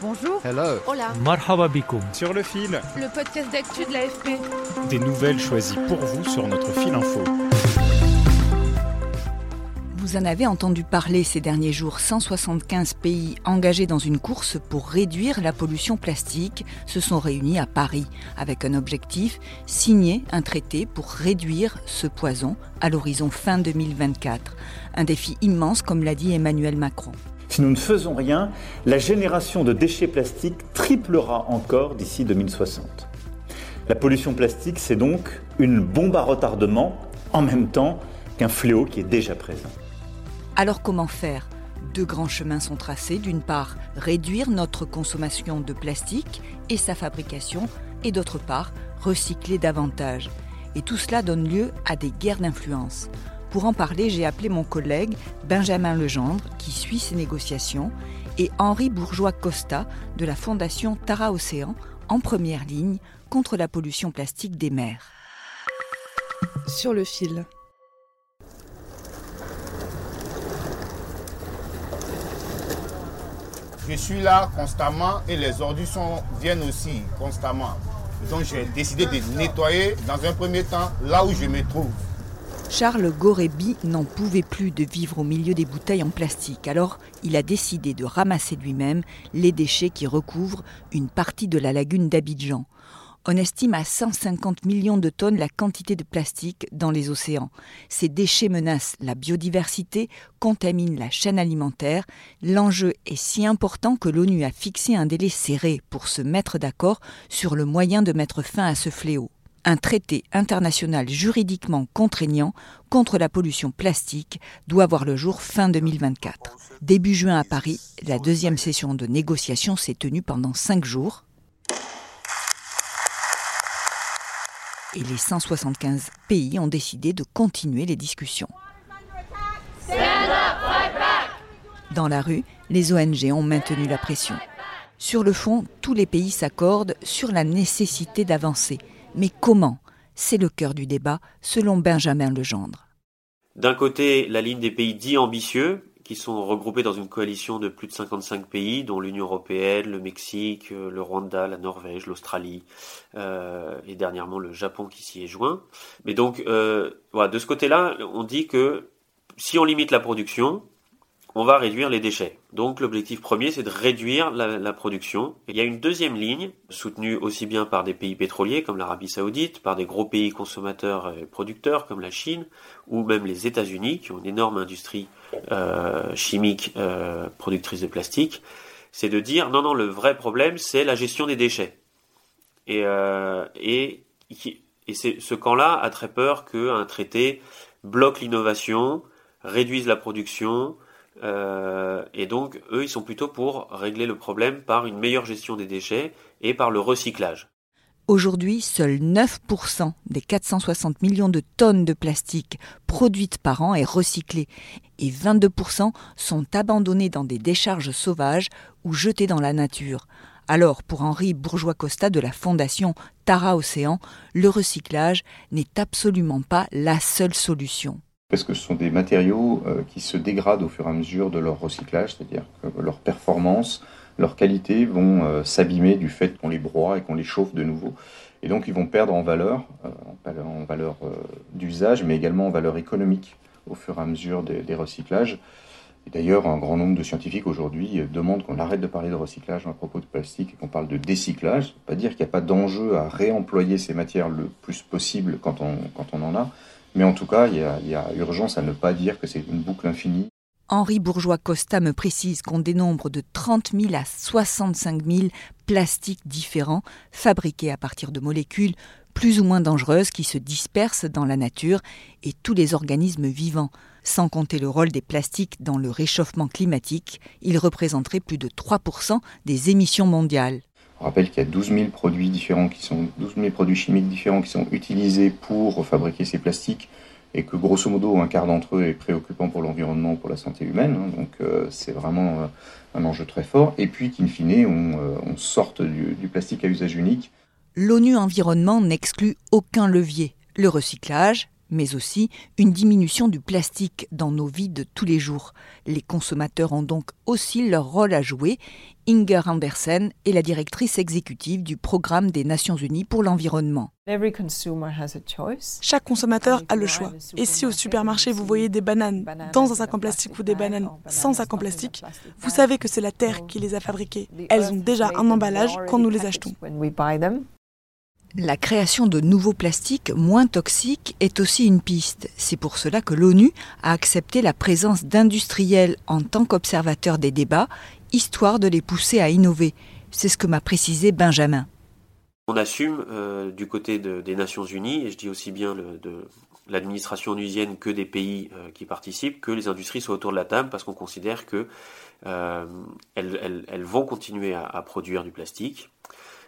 Bonjour. Hello. Hola. Marhaba bikoum. sur le fil, Le podcast d'actu de l'AFP. des nouvelles choisies pour vous sur notre fil info. Vous en avez entendu parler ces derniers jours. 175 pays engagés dans une course pour réduire la pollution plastique se sont réunis à Paris avec un objectif signer un traité pour réduire ce poison à l'horizon fin 2024. Un défi immense, comme l'a dit Emmanuel Macron. Si nous ne faisons rien, la génération de déchets plastiques triplera encore d'ici 2060. La pollution plastique, c'est donc une bombe à retardement en même temps qu'un fléau qui est déjà présent. Alors comment faire? Deux grands chemins sont tracés. D'une part, réduire notre consommation de plastique et sa fabrication, et d'autre part, recycler davantage. Et tout cela donne lieu à des guerres d'influence. Pour en parler, j'ai appelé mon collègue Benjamin Legendre, qui suit ces négociations, et Henri Bourgeois-Costa de la Fondation Tara Océan, en première ligne contre la pollution plastique des mers. Sur le fil. Je suis là constamment et les ordures sont- viennent aussi constamment. Donc j'ai décidé de nettoyer dans un premier temps là où je me trouve. Charles Gorebi n'en pouvait plus de vivre au milieu des bouteilles en plastique, alors il a décidé de ramasser lui-même les déchets qui recouvrent une partie de la lagune d'Abidjan. On estime à 150 millions de tonnes la quantité de plastique dans les océans. Ces déchets menacent la biodiversité, contaminent la chaîne alimentaire. L'enjeu est si important que l'ONU a fixé un délai serré pour se mettre d'accord sur le moyen de mettre fin à ce fléau un traité international juridiquement contraignant contre la pollution plastique doit voir le jour fin 2024. Début juin à Paris, la deuxième session de négociation s'est tenue pendant cinq jours. Et les 175 pays ont décidé de continuer les discussions. Dans la rue, les ONG ont maintenu la pression. Sur le fond, tous les pays s'accordent sur la nécessité d'avancer. Mais comment? C'est le cœur du débat, selon Benjamin Legendre. D'un côté, la ligne des pays dits ambitieux, qui sont regroupés dans une coalition de plus de 55 pays, dont l'Union européenne, le Mexique, euh, le Rwanda, la Norvège, l'Australie, euh, et dernièrement le Japon qui s'y est joint. Mais donc, euh, de ce côté-là, on dit que si on limite la production, on va réduire les déchets. Donc l'objectif premier, c'est de réduire la, la production. Il y a une deuxième ligne, soutenue aussi bien par des pays pétroliers comme l'Arabie saoudite, par des gros pays consommateurs et producteurs comme la Chine, ou même les États-Unis, qui ont une énorme industrie euh, chimique euh, productrice de plastique, c'est de dire non, non, le vrai problème, c'est la gestion des déchets. Et, euh, et, et ce camp-là a très peur qu'un traité bloque l'innovation, réduise la production, euh, et donc, eux, ils sont plutôt pour régler le problème par une meilleure gestion des déchets et par le recyclage. Aujourd'hui, seuls 9% des 460 millions de tonnes de plastique produites par an est recyclé et 22% sont abandonnés dans des décharges sauvages ou jetés dans la nature. Alors, pour Henri Bourgeois-Costa de la Fondation Tara Océan, le recyclage n'est absolument pas la seule solution. Parce que ce sont des matériaux euh, qui se dégradent au fur et à mesure de leur recyclage, c'est-à-dire que leur performance, leur qualité vont euh, s'abîmer du fait qu'on les broie et qu'on les chauffe de nouveau. Et donc ils vont perdre en valeur, euh, en valeur, d'usage, mais également en valeur économique au fur et à mesure des, recyclages. D'ailleurs, un grand nombre de scientifiques aujourd'hui demandent qu'on arrête de parler de recyclage à propos de plastique et qu'on parle de décyclage. Ça veut pas dire qu'il n'y a pas d'enjeu à réemployer ces matières le plus possible quand on, quand on en a. Mais en tout cas, il y, a, urgence à ne pas dire que c'est une boucle infinie. Henri Bourgeois-Costa me précise qu'on dénombre de 30 000 à 65 000 plastiques différents fabriqués à partir de molécules plus ou moins dangereuses qui se dispersent dans la nature et tous les organismes vivants. Sans compter le rôle des plastiques dans le réchauffement climatique, ils représenteraient plus de 3% des émissions mondiales. On rappelle qu'il y a 12 000 produits différents qui sont 12 000 produits chimiques différents qui sont utilisés pour fabriquer ces plastiques et que grosso modo un quart d'entre eux est préoccupant pour l'environnement, pour la santé humaine. Hein. donc euh, c'est vraiment euh, un enjeu très fort. Et puis qu'in fine on, euh, sorte du plastique à usage unique. L'ONU Environnement n'exclut aucun levier. Le recyclage, mais aussi une diminution du plastique dans nos vies de tous les jours. Les consommateurs ont donc aussi leur rôle à jouer. Inger Andersen est la directrice exécutive du programme des Nations Unies pour l'environnement. Chaque consommateur a le choix. Et si au supermarché vous voyez des bananes dans un sac en plastique ou des bananes sans sac en plastique, vous savez que c'est la Terre qui les a fabriquées. Elles ont déjà un emballage quand nous les achetons. La création de nouveaux plastiques moins toxiques est aussi une piste. C'est pour cela que l'ONU a accepté la présence d'industriels en tant qu'observateurs des débats, histoire de les pousser à innover. C'est ce que m'a précisé Benjamin. On assume euh, du côté des Nations Unies, et je dis aussi bien de l'administration onusienne que des pays euh, qui participent, que les industries soient autour de la table parce qu'on considère qu'elles euh, vont continuer à produire du plastique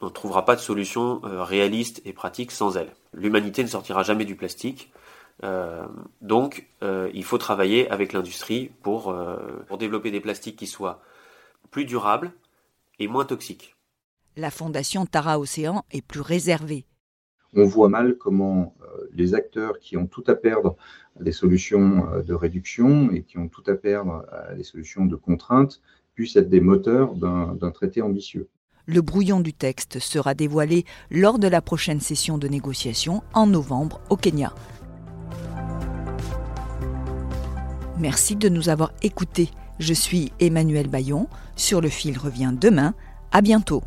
on ne trouvera pas de solution euh, réaliste et pratique sans elle. L'humanité ne sortira jamais du plastique. Euh, donc, euh, il faut travailler avec l'industrie pour, pour développer des plastiques qui soient plus durables et moins toxiques. La fondation Tara Océan est plus réservée. On voit mal comment les acteurs qui ont tout à perdre à des solutions de réduction et qui ont tout à perdre à des solutions de contrainte puissent être des moteurs d'un traité ambitieux. Le brouillon du texte sera dévoilé lors de la prochaine session de négociation en novembre au Kenya. Merci de nous avoir écoutés. Je suis Emmanuel Bayon. Sur le fil revient demain. À bientôt.